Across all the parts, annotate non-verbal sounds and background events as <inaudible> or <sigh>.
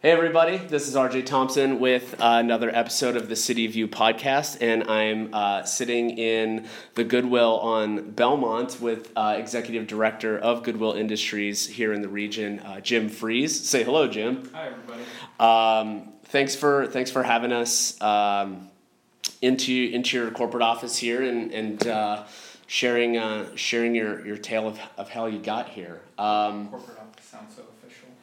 Hey, everybody, this is RJ Thompson with uh, another episode of the City of You podcast, and I'm uh, sitting in the Goodwill on Belmont with uh, Executive Director of Goodwill Industries here in the region, uh, Jim Freeze. Say hello, Jim. Hi, everybody. Um, thanks for thanks for having us um, into into your corporate office here and and uh, sharing uh, sharing your, your tale of, of how you got here. Um, Corporate office sounds so official.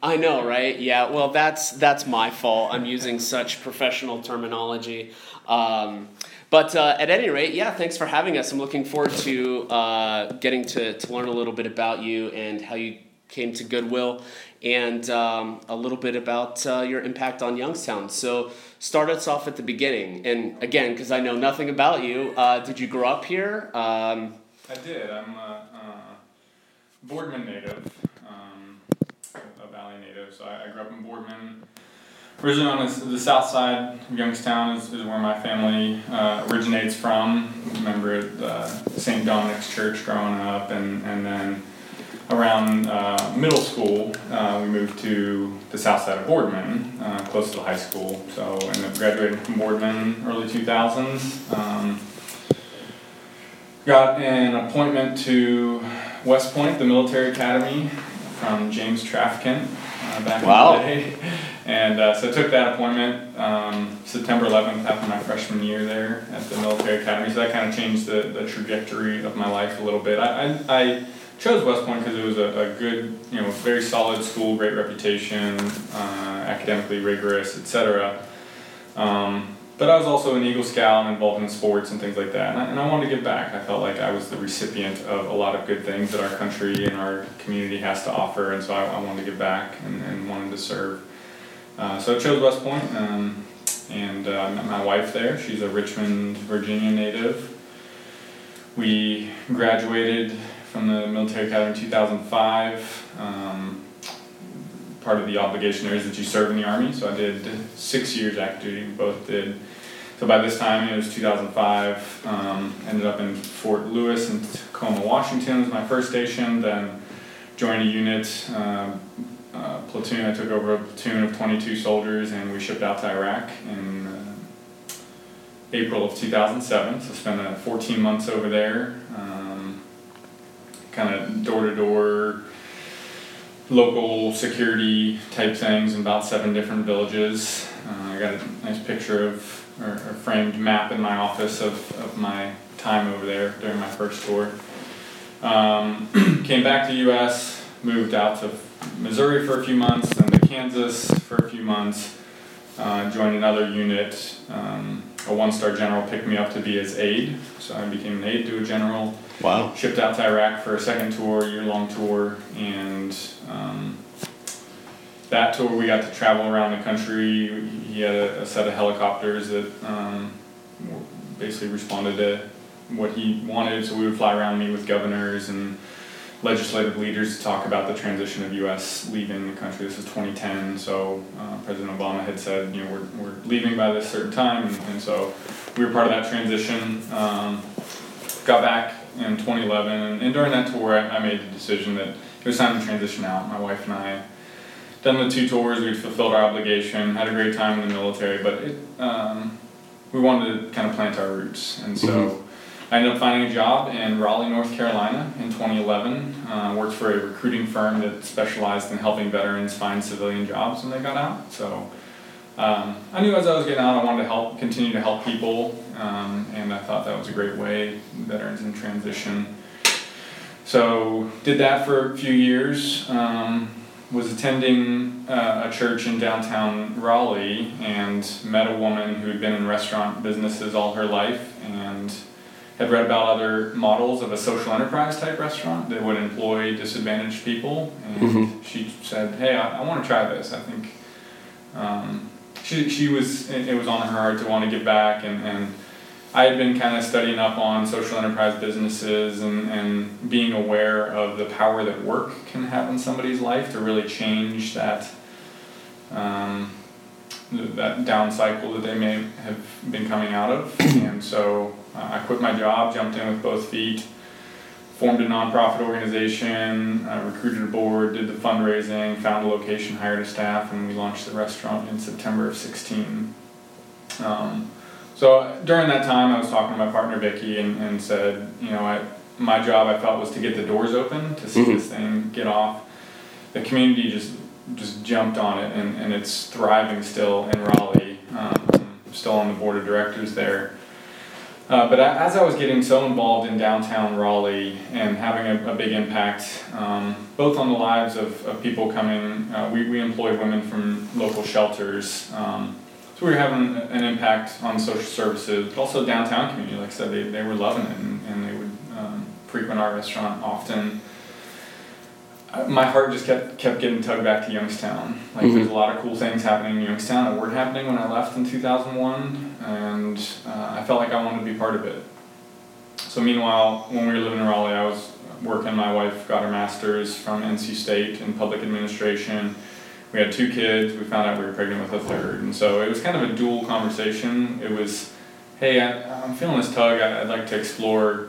I know, right? Yeah. Well, that's that's my fault. I'm using such professional terminology. Um, but uh, at any rate, yeah. Thanks for having us. I'm looking forward to uh, getting to, to learn a little bit about you and how you came to Goodwill, and um, a little bit about uh, your impact on Youngstown. So start us off at the beginning. And again, because I know nothing about you, uh, did you grow up here? Um, I did. I'm a, uh Boardman native, So I, I grew up in Boardman. Originally on the, the south side of Youngstown is, is where my family uh, originates from. Remember uh, St. Dominic's Church growing up, and, and then around uh, middle school, uh, we moved to the south side of Boardman, uh, close to the high school. So I ended up graduating from Boardman early 2000s. Um, got an appointment to West Point, the military academy, from James Traficant uh, back Wow. in the day. <laughs> And uh, so I took that appointment um, September 11th after my freshman year there at the military academy. So that kind of changed the, the trajectory of my life a little bit. I, I, I chose West Point because it was a, a good, you know, very solid school, great reputation, uh, academically rigorous, etc. Um, but I was also an Eagle Scout and involved in sports and things like that. And I, and I wanted to give back. I felt like I was the recipient of a lot of good things that our country and our community has to offer. And so I, I wanted to give back and, and wanted to serve. Uh, so I chose West Point, um, and uh, I met my wife there. She's a Richmond, Virginia native. We graduated from the military academy in 2005. Um, part of the obligation there is that you serve in the army. So I did six years active duty. Both did. So by this time it was 2005. Um, ended up in Fort Lewis in Tacoma, Washington was my first station. Then joined a unit, uh, uh, platoon. I took over a platoon of 22 soldiers, and we shipped out to Iraq in uh, April of 2007. So spent uh, 14 months over there. Um, kind of door to door local security type things in about seven different villages. Uh, I got a nice picture of or, or framed map in my office of, of my time over there during my first tour. Um, <clears throat> came back to U.S., moved out to Missouri for a few months, then to Kansas for a few months. Uh, joined another unit. Um, a one-star general picked me up to be his aide, so I became an aide to a general wow. shipped out to Iraq for a second tour, year long tour, and um, that tour we got to travel around the country. He had a, a set of helicopters that um, basically responded to what he wanted, so we would fly around, meet with governors and legislative leaders to talk about the transition of U.S. leaving the country. This is 2010, so uh, President Obama had said, you know, we're, we're leaving by this certain time, and, and so we were part of that transition. Um, got back in 2011, and, and during that tour, I, I made the decision that it was time to transition out. My wife and I done the two tours, we'd fulfilled our obligation, had a great time in the military, but it, um, we wanted to kind of plant our roots, and so. I ended up finding a job in Raleigh, North Carolina in 2011. Uh, worked for a recruiting firm that specialized in helping veterans find civilian jobs when they got out. So um, I knew as I was getting out, I wanted to help, continue to help people, um, and I thought that was a great way, veterans in transition. So did that for a few years. Um, was attending uh, a church in downtown Raleigh and met a woman who had been in restaurant businesses all her life and had read about other models of a social enterprise type restaurant that would employ disadvantaged people. And Mhm. she said, "Hey, I, I want to try this. I think." Um, she, she was it it was on her heart to want to give back and, and I had been kind of studying up on social enterprise businesses and, and being aware of the power that work can have in somebody's life to really change that um, that down cycle that they may have been coming out of. <clears throat> and so uh, I quit my job, jumped in with both feet, formed a nonprofit organization, uh, recruited a board, did the fundraising, found a location, hired a staff, and we launched the restaurant in September of 16. Um, so during that time, I was talking to my partner Vicky and, and said, you know, I, my job I felt was to get the doors open to see Mhm. this thing get off. The community just just jumped on it, and, and it's thriving still in Raleigh. Um, still on the board of directors there. Uh, but as I was getting so involved in downtown Raleigh and having a, a big impact, um, both on the lives of, of people coming, uh, we, we employ women from local shelters. Um, so we were having an impact on social services, but also downtown community. Like I said, they, they were loving it and, and they would um, frequent our restaurant often. My heart just kept kept getting tugged back to Youngstown. Like there's a lot of cool things happening in Youngstown that weren't happening when I left in 2001, and uh, I felt like I wanted to be part of it. So meanwhile, when we were living in Raleigh, I was working. My wife got her master's from NC State in public administration. We had two kids. We found out we were pregnant with a third, and so it was kind of a dual conversation. It was, hey, I, I'm feeling this tug. I, I'd like to explore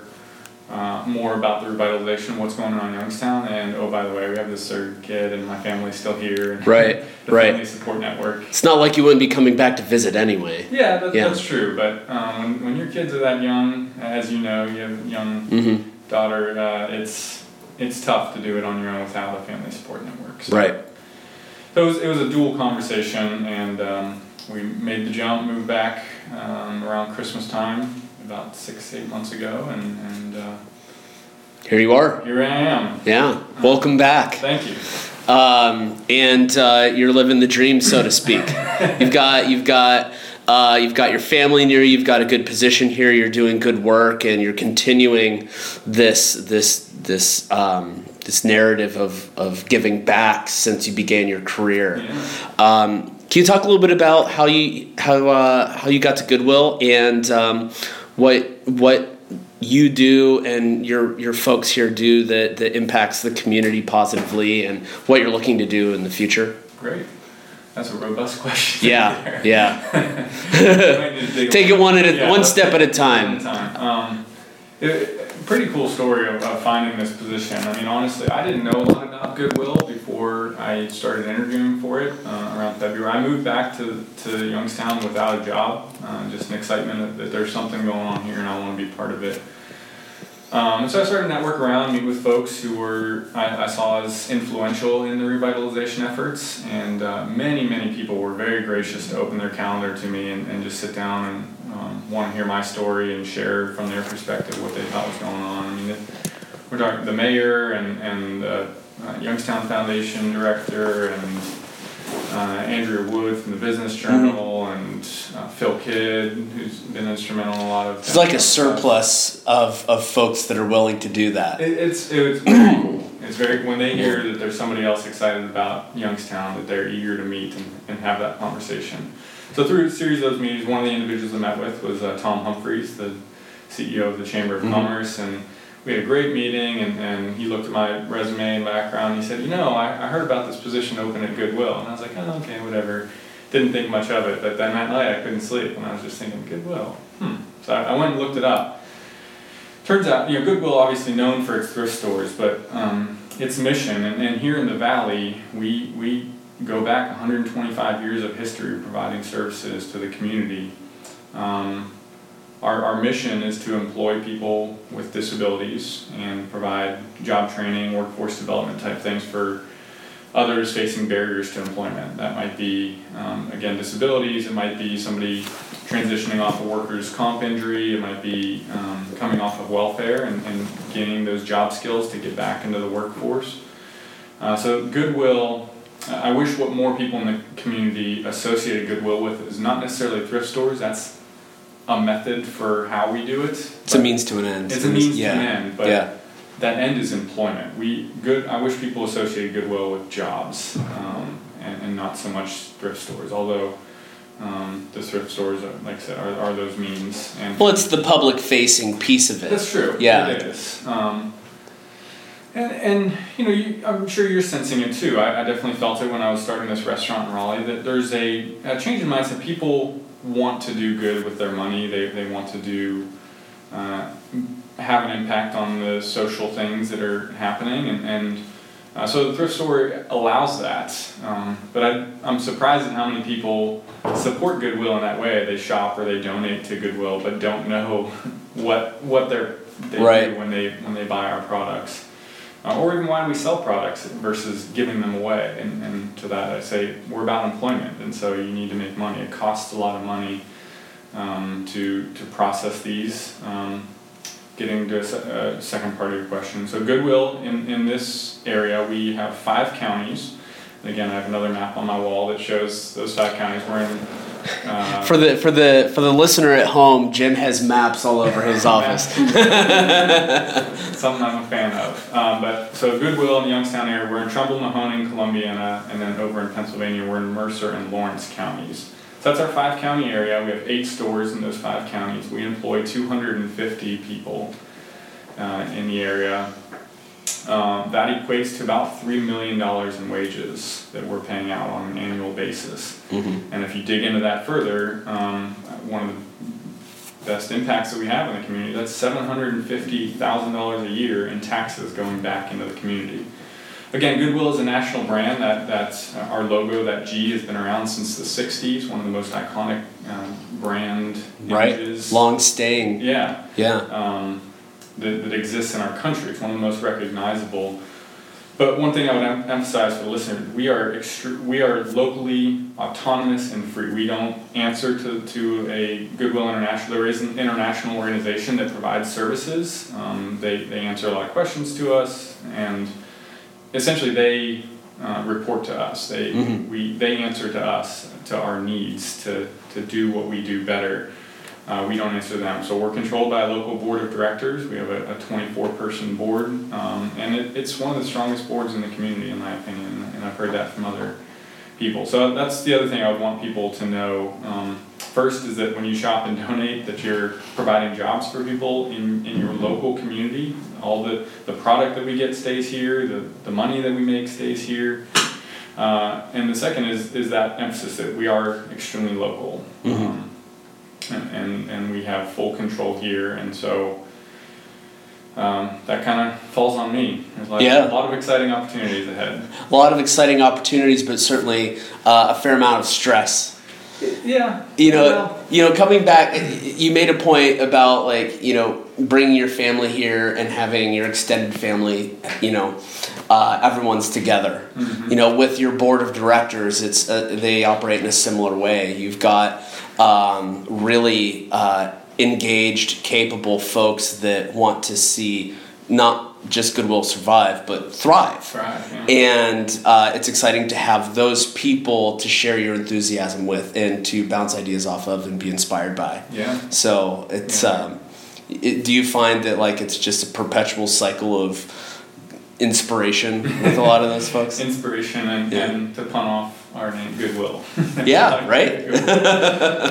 uh, more about the revitalization, what's going on in Youngstown, and oh, by the way, we have this third kid, and my family's still here. And Right, <laughs> the right. family support network. It's not like you wouldn't be coming back to visit anyway. Yeah, that, Yeah. that's true. But um, when, when your kids are that young, as you know, you have a young Mm-hmm. daughter. Uh, it's it's tough to do it on your own without a family support network. So, Right. So it was, it was a dual conversation, and um, we made the jump, moved back um, around Christmas time, about six, eight months ago, and, and uh, Here you are. here I am. Yeah. Welcome back. Thank you. um, and uh, you're living the dream, so to speak. <laughs> you've got you've got uh, you've got your family near you. You've got a good position here. You're doing good work, and you're continuing this this this um, this narrative of of giving back since you began your career. Yeah. Um, can you talk a little bit about how you how uh, how you got to Goodwill and um, what what you do and your your folks here do that that impacts the community positively and what you're looking to do in the future? Great. That's a robust <laughs> question. Yeah, <laughs> yeah. Might need to dig Take it one at a, Yeah, one step at a One at a time. time. Um, it, pretty cool story of, of finding this position. I mean, honestly, I didn't know a lot about Goodwill before I started interviewing for it uh, around February. I moved back to, to Youngstown without a job, uh, just an excitement that, that there's something going on here and I want to be part of it. Um, and so I started to network around, meet with folks who were I, I saw as influential in the revitalization efforts, and uh, many, many people were very gracious to open their calendar to me and, and just sit down and um, want to hear my story and share from their perspective what they thought was going on. I mean, we're talking the mayor and and uh, uh, Youngstown Foundation director and uh, Andrea Wood from the Business Journal and uh, Phil Kidd, who's been instrumental in a lot of. It's like a stuff. surplus of, of folks that are willing to do that. It, it's it was <clears throat> very cool. It's very when they hear that there's somebody else excited about Youngstown that they're eager to meet and, and have that conversation. So through a series of those meetings, one of the individuals I met with was uh, Tom Humphries, the CEO of the Chamber of Mhm. Commerce, and we had a great meeting. And, and he looked at my resume and background. And he said, "You know, I, I heard about this position open at Goodwill," and I was like, "Oh, okay, whatever." Didn't think much of it, but then that night I couldn't sleep, and I was just thinking, Goodwill. Hmm. So I, I went and looked it up turns out, you know, Goodwill obviously known for its thrift stores, but um, its mission, and, and here in the valley, we we go back 125 years of history providing services to the community. Um, our, our mission is to employ people with disabilities and provide job training, workforce development type things for others facing barriers to employment. That might be, um, again, disabilities, it might be somebody transitioning off a workers' comp injury, it might be um, coming off of welfare and, and gaining those job skills to get back into the workforce. Uh, so, Goodwill, I wish what more people in the community associated Goodwill with is not necessarily thrift stores, that's a method for how we do it. It's a means to an end. It's a means yeah. to an end, but yeah. that end is employment. We good. I wish people associated Goodwill with jobs, um, and, and not so much thrift stores. Although um, the thrift stores, are, like I said, are, are those means. And Well, it's the public facing piece of it. that's true. Yeah. it is. Um, and, and you know, you, I'm sure you're sensing it too. I, I definitely felt it when I was starting this restaurant in Raleigh. That there's a, a change in mindset. People want to do good with their money. They, they want to do uh, have an impact on the social things that are happening and, and uh, so the thrift store allows that, um, but I, I'm surprised at how many people support Goodwill in that way. They shop or they donate to Goodwill, but don't know <laughs> what what they're they Right. do when they when they buy our products, uh, or even why we sell products versus giving them away. And, and to that, I say we're about employment, and so you need to make money. It costs a lot of money um, to to process these. Um, getting to a, se- uh, second part of your question. So Goodwill in, in this area, we have five counties. Again, I have another map on my wall that shows those five counties. We're in. Uh, For the for the for the listener at home, Jim has maps all over his <laughs> office. <laughs> something I'm a fan of. Um, but so Goodwill in the Youngstown area, we're in Trumbull, Mahoning, Columbiana, and then over in Pennsylvania, we're in Mercer and Lawrence counties. So that's our five county area. We have eight stores in those five counties. We employ 250 people uh, in the area. Um, that equates to about $3 million in wages that we're paying out on an annual basis. Mhm. And if you dig into that further, um, one of the best impacts that we have in the community, that's seven hundred and fifty thousand dollars a year in taxes going back into the community. Again, Goodwill is a national brand. That that's uh, our logo. That G has been around since the '60s. One of the most iconic um, brand Right, images. long staying. Yeah, Yeah. That, that exists in our country. It's one of the most recognizable. But one thing I would em- emphasize for the listener, we are extre- we are locally autonomous and free. We don't answer to, to a Goodwill International. There is an international organization that provides services. Um, they, they answer a lot of questions to us, and essentially they uh, report to us. They, Mhm. we, they answer to us, to our needs, to, to do what we do better. Uh, we don't answer them. So we're controlled by a local board of directors. We have a, a 24 person board, um, and it, it's one of the strongest boards in the community, in my opinion. And I've heard that from other people. So that's the other thing I would want people to know. Um, first is that when you shop and donate, that you're providing jobs for people in, in your local community. All the, the product that we get stays here, the, the money that we make stays here. Uh, and the second is, is that emphasis that we are extremely local. Mhm. Um, and, and, and we have full control here, and so um, that kind of falls on me. There's like Yeah. a lot of exciting opportunities ahead. A lot of exciting opportunities, but certainly uh, a fair amount of stress. Yeah. You know, Well- you know, coming back, you made a point about like you know bringing your family here and having your extended family. You know, uh, everyone's together. Mhm. You know, with your board of directors, it's uh, they operate in a similar way. You've got um, really uh, engaged, capable folks that want to see not just Goodwill survive, but thrive. Right. Yeah. And uh, it's exciting to have those people to share your enthusiasm with and to bounce ideas off of and be inspired by. yeah. So it's. Yeah. Um, it, do you find that like it's just a perpetual cycle of inspiration with a lot of those folks? <laughs> Inspiration and, Yeah. and to pun off our name, goodwill. <laughs> <laughs> Yeah, right?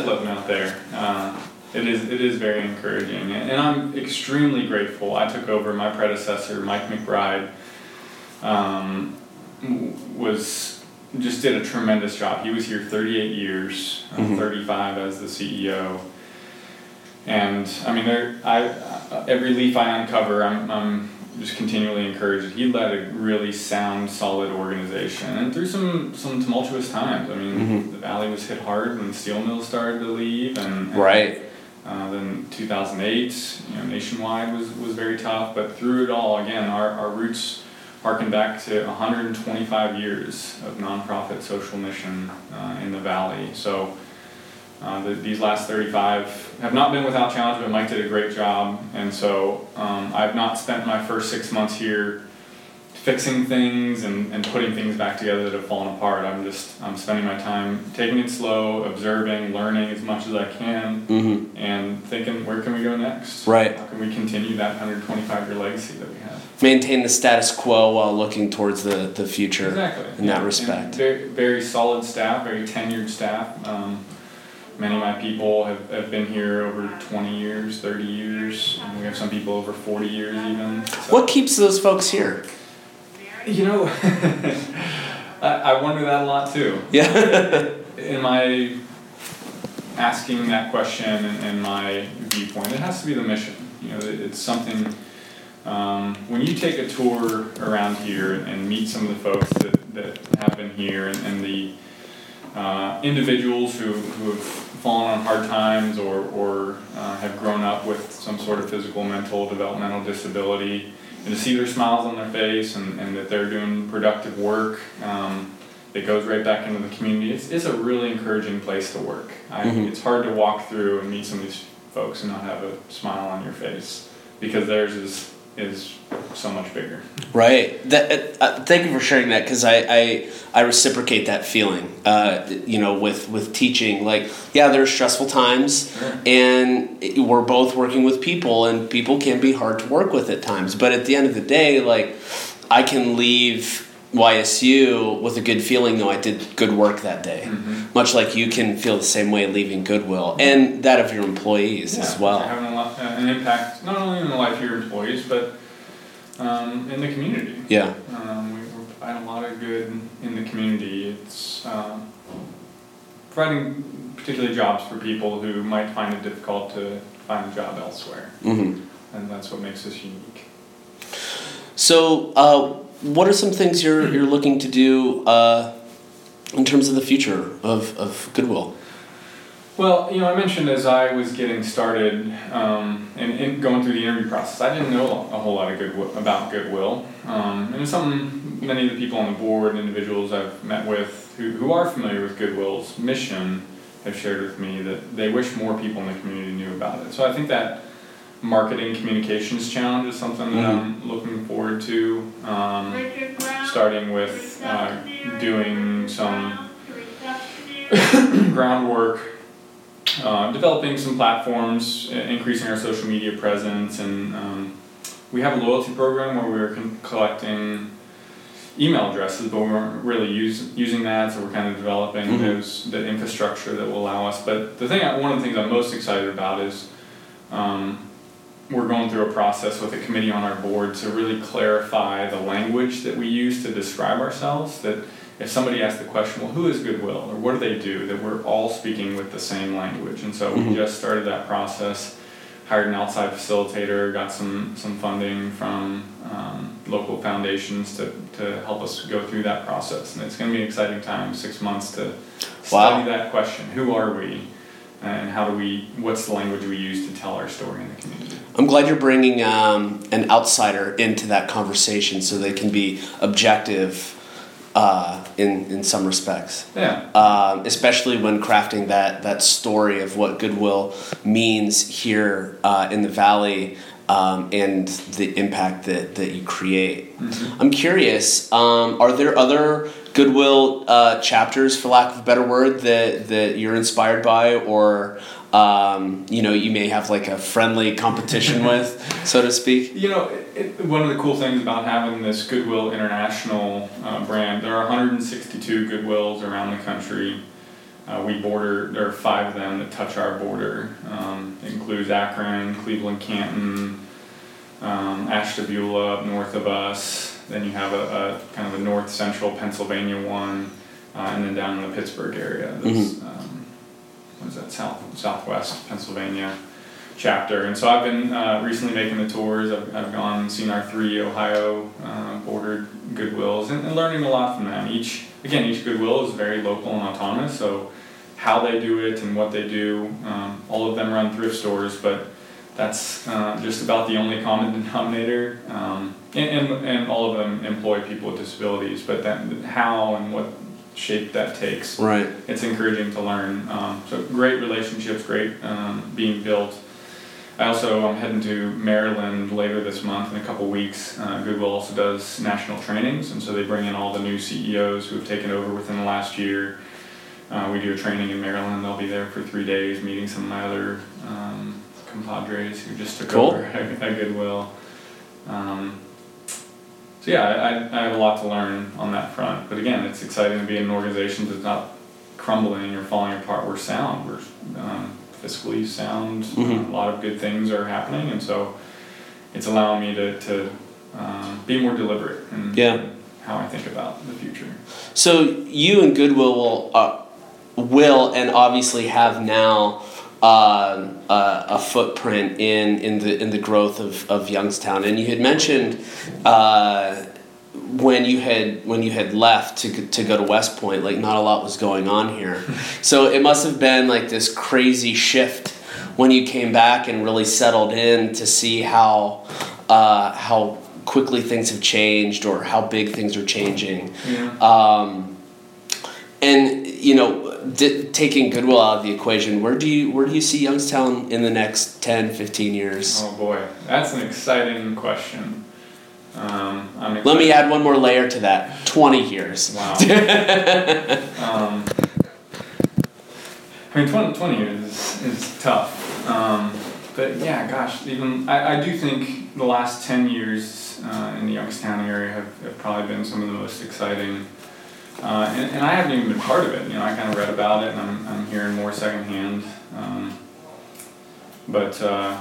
Floating <laughs> out there. Uh, it is it is very encouraging, and, and I'm extremely grateful. I took over my predecessor, Mike McBride. Um, was just did a tremendous job. He was here 38 years, uh, Mhm. 35 as the CEO. And I mean, there, I, every leaf I uncover, I'm, I'm just continually encouraged. He led a really sound, solid organization, and through some some tumultuous times. I mean, Mhm. the valley was hit hard when steel mills started to leave, and, and Right. uh, then 2008, you know, nationwide was, was very tough, but through it all, again, our, our roots harken back to 125 years of nonprofit social mission uh, in the valley. So uh, the, these last 35 have not been without challenge, but Mike did a great job. And so um, I've not spent my first six months here fixing things and, and putting things back together that have fallen apart. I'm just I'm spending my time taking it slow, observing, learning as much as I can, Mm-hmm. and thinking where can we go next? Right. How can we continue that 125 year legacy that we have? Maintain the status quo while looking towards the, the future. Exactly. in that And respect. very, very solid staff, very tenured staff. Um, many of my people have, have been here over 20 years, 30 years. And we have some people over 40 years even. So- What keeps those folks here? You know, <laughs> I, I wonder that a lot too. Yeah. <laughs> Am I asking that question in, in my viewpoint? It has to be the mission. You know, it, it's something. Um, when you take a tour around here and meet some of the folks that, that have been here and, and the uh, individuals who, who have fallen on hard times or, or uh, have grown up with some sort of physical, mental, developmental disability, and to see their smiles on their face and, and that they're doing productive work um, that goes right back into the community, it's, it's a really encouraging place to work. I, Mhm. It's hard to walk through and meet some of these folks and not have a smile on your face because theirs is, is so much bigger. Right. That. Uh, thank you for sharing that because I, I I reciprocate that feeling. Uh, you know, with with teaching, like yeah, there are stressful times, Sure. and we're both working with people, and people can be hard to work with at times. But at the end of the day, like I can leave YSU with a good feeling, though I did good work that day. Mhm. Much like you can feel the same way leaving Goodwill, and that of your employees as well. Having a lot, uh, an impact not only in the life of your employees, but um, in the community. Yeah. Um, we, we provide a lot of good in the community. It's um, providing particularly jobs for people who might find it difficult to find a job elsewhere, hmm and that's what makes us unique. So, uh, what are some things you're you're looking to do uh, in terms of the future of, of Goodwill? Well, you know, I mentioned as I was getting started um, and, and going through the interview process, I didn't know a whole lot of goodwill, about Goodwill. Um, and it's something many of the people on the board, individuals I've met with who, who are familiar with Goodwill's mission, have shared with me that they wish more people in the community knew about it. So I think that marketing communications challenge is something that I'm looking to. Um, starting with uh, doing some <coughs> groundwork, uh, developing some platforms, increasing our social media presence, and um, we have a loyalty program where we're con- collecting email addresses, but we weren't really use, using that, so we're kind of developing Mhm. those the infrastructure that will allow us. But the thing, I, one of the things I'm most excited about is um, we're going through a process with a committee on our board to really clarify the language that we use to describe ourselves. That if somebody asks the question, well, who is Goodwill or what do they do, that we're all speaking with the same language. And so Mhm. we just started that process, hired an outside facilitator, got some, some funding from um, local foundations to, to help us go through that process. And it's going to be an exciting time, six months to Wow. study that question who are we? And how do we, what's the language we use to tell our story in the community? I'm glad you're bringing um, an outsider into that conversation so they can be objective uh, in in some respects. Yeah. um, especially when crafting that that story of what goodwill means here uh, in the valley um, and the impact that, that you create. Mhm. I'm curious, um, are there other goodwill uh, chapters, for lack of a better word, that, that you're inspired by or um, you know you may have like a friendly competition <laughs> with, so to speak? You know, it, one of the cool things about having this Goodwill International uh, brand, there are 162 Goodwills around the country. Uh, we border, there are five of them that touch our border. Um, it includes Akron, Cleveland, Canton, um, Ashtabula up north of us. Then you have a, a kind of a north central Pennsylvania one, uh, and then down in the Pittsburgh area. That's, um, what is that, south, southwest Pennsylvania chapter. And so I've been uh, recently making the tours. I've, I've gone and seen our three Ohio uh, bordered Goodwills and, and learning a lot from them. Each, again, each Goodwill is very local and autonomous. So how they do it and what they do, um, all of them run thrift stores, but that's uh, just about the only common <laughs> denominator. Um, and, and, and all of them employ people with disabilities, but then how and what shape that takes Right. it's encouraging to learn. Um, so great relationships, great um, being built. I also I'm heading to Maryland later this month in a couple weeks. Uh, Goodwill also does national trainings, and so they bring in all the new CEOs who have taken over within the last year. Uh, we do a training in Maryland. They'll be there for three days, meeting some of my other um, compadres who just took Cool. over at, at Goodwill. Um, so yeah, I, I, I have a lot to learn on that front. But again, it's exciting to be in an organization that's not crumbling or falling apart. We're sound. We're um, fiscally sound. Mhm. a lot of good things are happening, and so it's allowing me to, to um, be more deliberate in Yeah. how I think about the future. So you and Goodwill will, uh, will and obviously have now uh, a, a footprint in, in the in the growth of, of Youngstown. And you had mentioned uh, when you had when you had left to to go to West Point, like not a lot was going on here. <laughs> so it must have been like this crazy shift when you came back and really settled in to see how uh, how quickly things have changed or how big things are changing. Yeah. Um, and you know, di- taking Goodwill out of the equation, where do you where do you see Youngstown in the next 10, 15 years? Oh boy, that's an exciting question. Um, Let me add one more layer to that. Twenty years. Wow. <laughs> um, I mean, 20, 20 years is, is tough. Um, but yeah, gosh, even I, I do think the last 10 years uh, in the Youngstown area have, have probably been some of the most exciting. Uh, and, and I haven't even been part of it. You know, I kind of read about it and I'm, I'm hearing more secondhand. Um, but uh,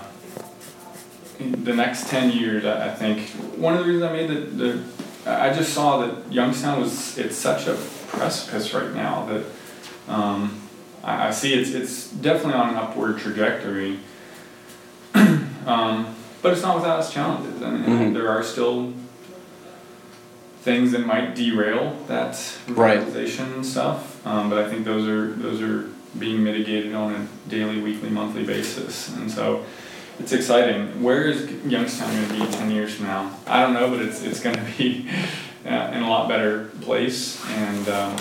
the next 10 years, I, I think one of the reasons I made the, the I just saw that Youngstown was it's such a precipice right now that um, I, I see it's it's definitely on an upward trajectory. <clears throat> um, but it's not without its challenges, and, and Mhm. there are still things that might derail that Right. revitalization stuff. Um, but I think those are those are being mitigated on a daily, weekly, monthly basis, and so it's exciting. Where is Youngstown going to be ten years from now? I don't know, but it's it's going to be <laughs> uh, in a lot better place, and um,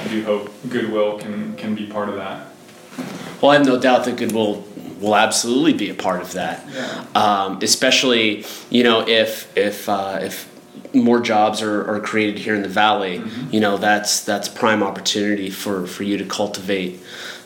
I do hope Goodwill can can be part of that. Well, I have no doubt that Goodwill will absolutely be a part of that. Yeah. Um, especially, you know, if if uh, if more jobs are, are created here in the valley, Mhm. you know, that's that's prime opportunity for, for you to cultivate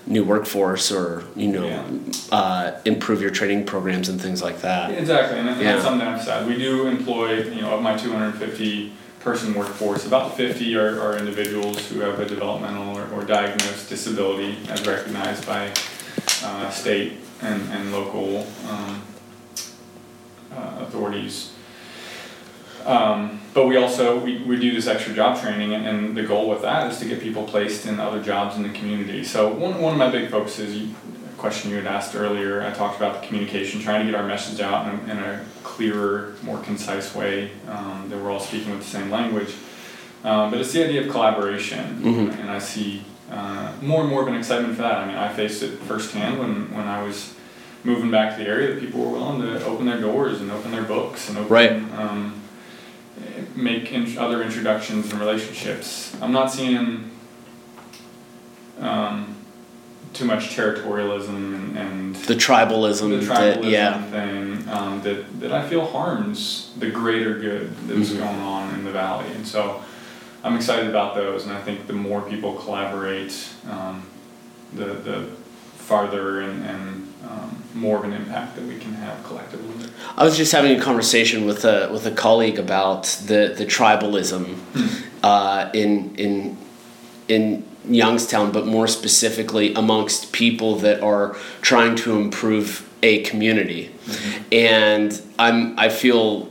new workforce or you know Yeah. uh, improve your training programs and things like that. Exactly, and that's Yeah. something to emphasize. We do employ, you know, of my 250 person workforce, about 50 are, are individuals who have a developmental or, or diagnosed disability as recognized by uh, state and, and local um, uh, authorities. Um, but we also we, we do this extra job training and, and the goal with that is to get people placed in other jobs in the community. So one, one of my big focuses, you, a question you had asked earlier, I talked about the communication, trying to get our message out in a, in a clearer, more concise way um, that we're all speaking with the same language. Um, but it's the idea of collaboration, Mhm. and I see uh, more and more of an excitement for that. I mean, I faced it firsthand when, when I was moving back to the area that people were willing to open their doors and open their books and open Right. um, make int- other introductions and relationships. I'm not seeing um, too much territorialism and, and The tribalism, the that, tribalism yeah, thing um, that, that I feel harms the greater good that's Mhm. going on in the valley. And so I'm excited about those, and I think the more people collaborate, um, the, the farther and, and um, more of an impact that we can have collectively. I was just having a conversation with a with a colleague about the the tribalism uh, in in in Youngstown, but more specifically amongst people that are trying to improve a community, and I'm I feel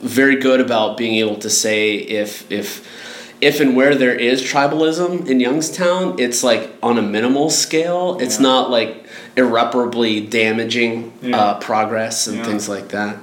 very good about being able to say if if if and where there is tribalism in Youngstown, it's like on a minimal scale. It's Yeah. not like irreparably damaging Yeah. uh, progress and Yeah. things like that.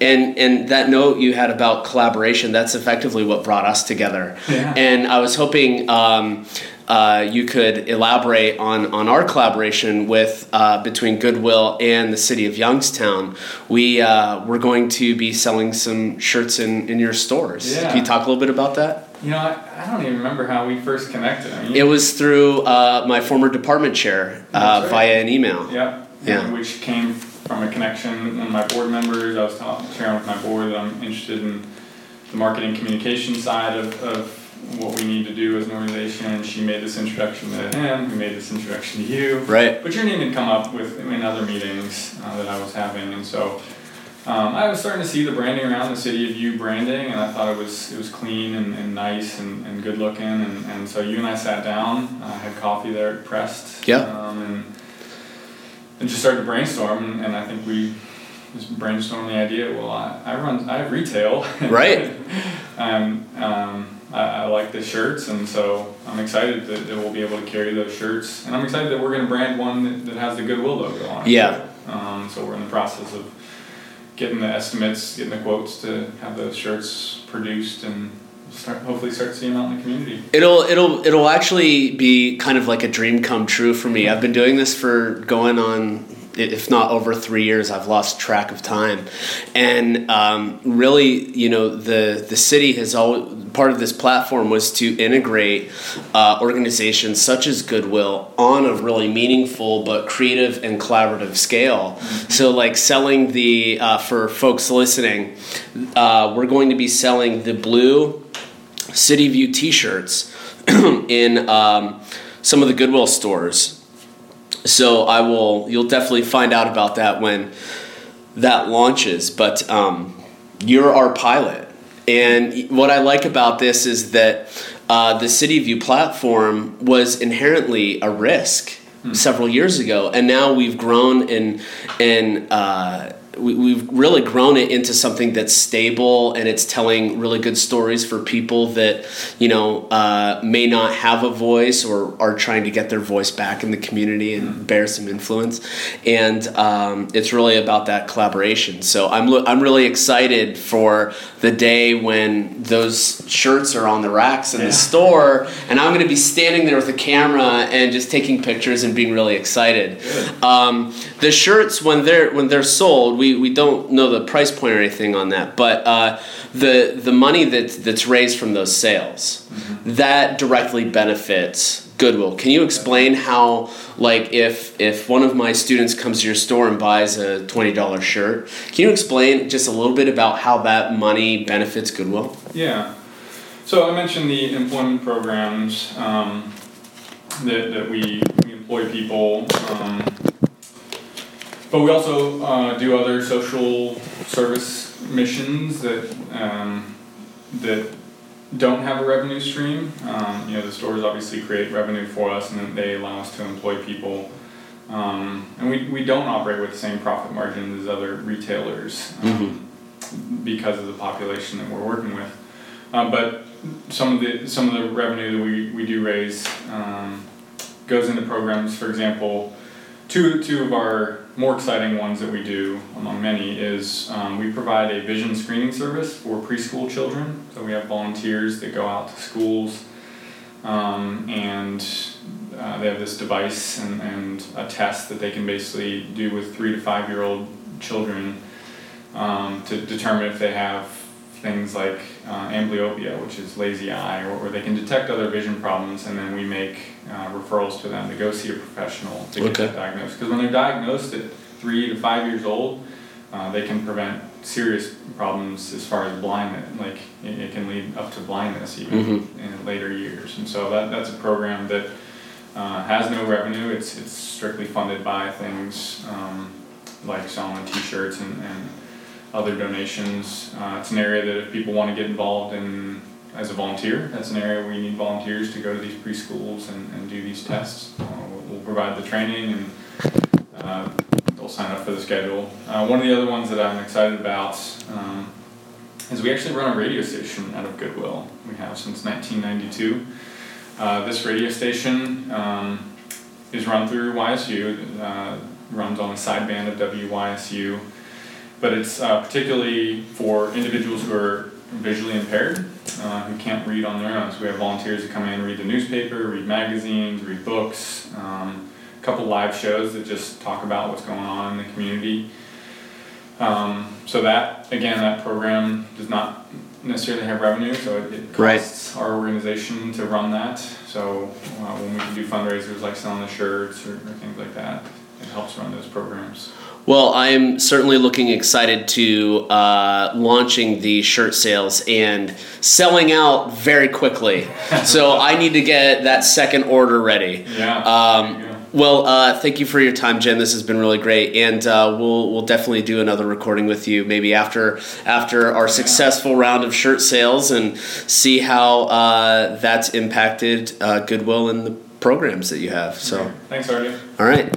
And and that note you had about collaboration, that's effectively what brought us together. Yeah. And I was hoping um, uh, you could elaborate on, on our collaboration with uh, between Goodwill and the city of Youngstown. We uh, we're going to be selling some shirts in, in your stores. Yeah. Can you talk a little bit about that? You know, I, I don't even remember how we first connected. I mean, It was through uh, my former department chair uh, right. via an email. Yep. Yeah. Which came from a connection. Of my board members, I was talking, sharing with my board that I'm interested in the marketing communication side of, of what we need to do as an organization. She made this introduction to him, who made this introduction to you. Right. But your name had come up with in other meetings uh, that I was having, and so um, I was starting to see the branding around the city of you branding, and I thought it was it was clean and, and nice and, and good looking, and, and so you and I sat down, uh, had coffee there at Prest, Yeah. um, and and just started to brainstorm, and, and I think we just brainstormed the idea. Well, I, I run I have retail, Right. <laughs> um, um, I, I like the shirts, and so I'm excited that, that we'll be able to carry those shirts, and I'm excited that we're going to brand one that, that has the Goodwill logo on it. Yeah. Um, so we're in the process of getting the estimates, getting the quotes to have those shirts produced, and start hopefully start seeing them out in the community. It'll it'll it'll actually be kind of like a dream come true for me. I've been doing this for going on if not over three years, I've lost track of time. And um, really, you know, the the city has always part of this platform was to integrate uh, organizations such as Goodwill on a really meaningful but creative and collaborative scale. Mm-hmm. So, like selling the uh, for folks listening, uh, we're going to be selling the blue City of You T-shirts <clears throat> in um, some of the Goodwill stores so I will. You'll definitely find out about that when that launches. But um, you're our pilot, and what I like about this is that uh, the City of You platform was inherently a risk hmm. several years ago, and now we've grown and and. Uh, we, have really grown it into something that's stable and it's telling really good stories for people that you know uh, may not have a voice or are trying to get their voice back in the community and mm-hmm. bear some influence and um, it's really about that collaboration so I'm, lo- I'm really excited for the day when those shirts are on the racks in yeah. the store and i'm going to be standing there with a camera and just taking pictures and being really excited um, the shirts when they're when they're sold we, we don't know the price point or anything on that, but uh, the the money that that's raised from those sales mm-hmm. that directly benefits Goodwill. Can you explain how, like, if if one of my students comes to your store and buys a twenty dollar shirt, can you explain just a little bit about how that money benefits Goodwill? Yeah. So I mentioned the employment programs um, that, that we, we employ people. Um, but we also uh, do other social service missions that um, that don't have a revenue stream. Um, you know, the stores obviously create revenue for us, and then they allow us to employ people. Um, and we, we don't operate with the same profit margins as other retailers um, mm-hmm. because of the population that we're working with. Um, but some of the some of the revenue that we, we do raise um, goes into programs. For example, two two of our more exciting ones that we do, among many, is um, we provide a vision screening service for preschool children. So we have volunteers that go out to schools um, and uh, they have this device and, and a test that they can basically do with three to five year old children um, to determine if they have things like uh, amblyopia, which is lazy eye, or, or, they can detect other vision problems, and then we make uh, referrals to them to go see a professional to get okay. that diagnosed. Because when they're diagnosed at three to five years old, uh, they can prevent serious problems as far as blindness. Like it, can lead up to blindness even mm-hmm. in later years. And so that, that's a program that uh, has no revenue. It's it's strictly funded by things um, like selling T-shirts and, and other donations. Uh, it's an area that if people want to get involved in as a volunteer, that's an area where you need volunteers to go to these preschools and, and do these tests. Uh, we'll, we'll, provide the training and uh, they'll sign up for the schedule. Uh, one of the other ones that I'm excited about um, is we actually run a radio station out of Goodwill. We have since 1992. Uh, this radio station um, is run through YSU, uh, runs on the sideband of WYSU but it's uh, particularly for individuals who are visually impaired, uh, who can't read on their own. So we have volunteers who come in, read the newspaper, read magazines, read books, um, a couple live shows that just talk about what's going on in the community. Um, so that again, that program does not necessarily have revenue, so it, it costs right. our organization to run that. So uh, when we can do fundraisers like selling the shirts or, or things like that, it helps run those programs. Well, I'm certainly looking excited to uh, launching the shirt sales and selling out very quickly. <laughs> so I need to get that second order ready. Yeah. Um, well, uh, thank you for your time, Jen. This has been really great, and uh, we'll we'll definitely do another recording with you maybe after after our successful round of shirt sales and see how uh, that's impacted uh, Goodwill in the programs that you have. So, thanks, Artie. All right.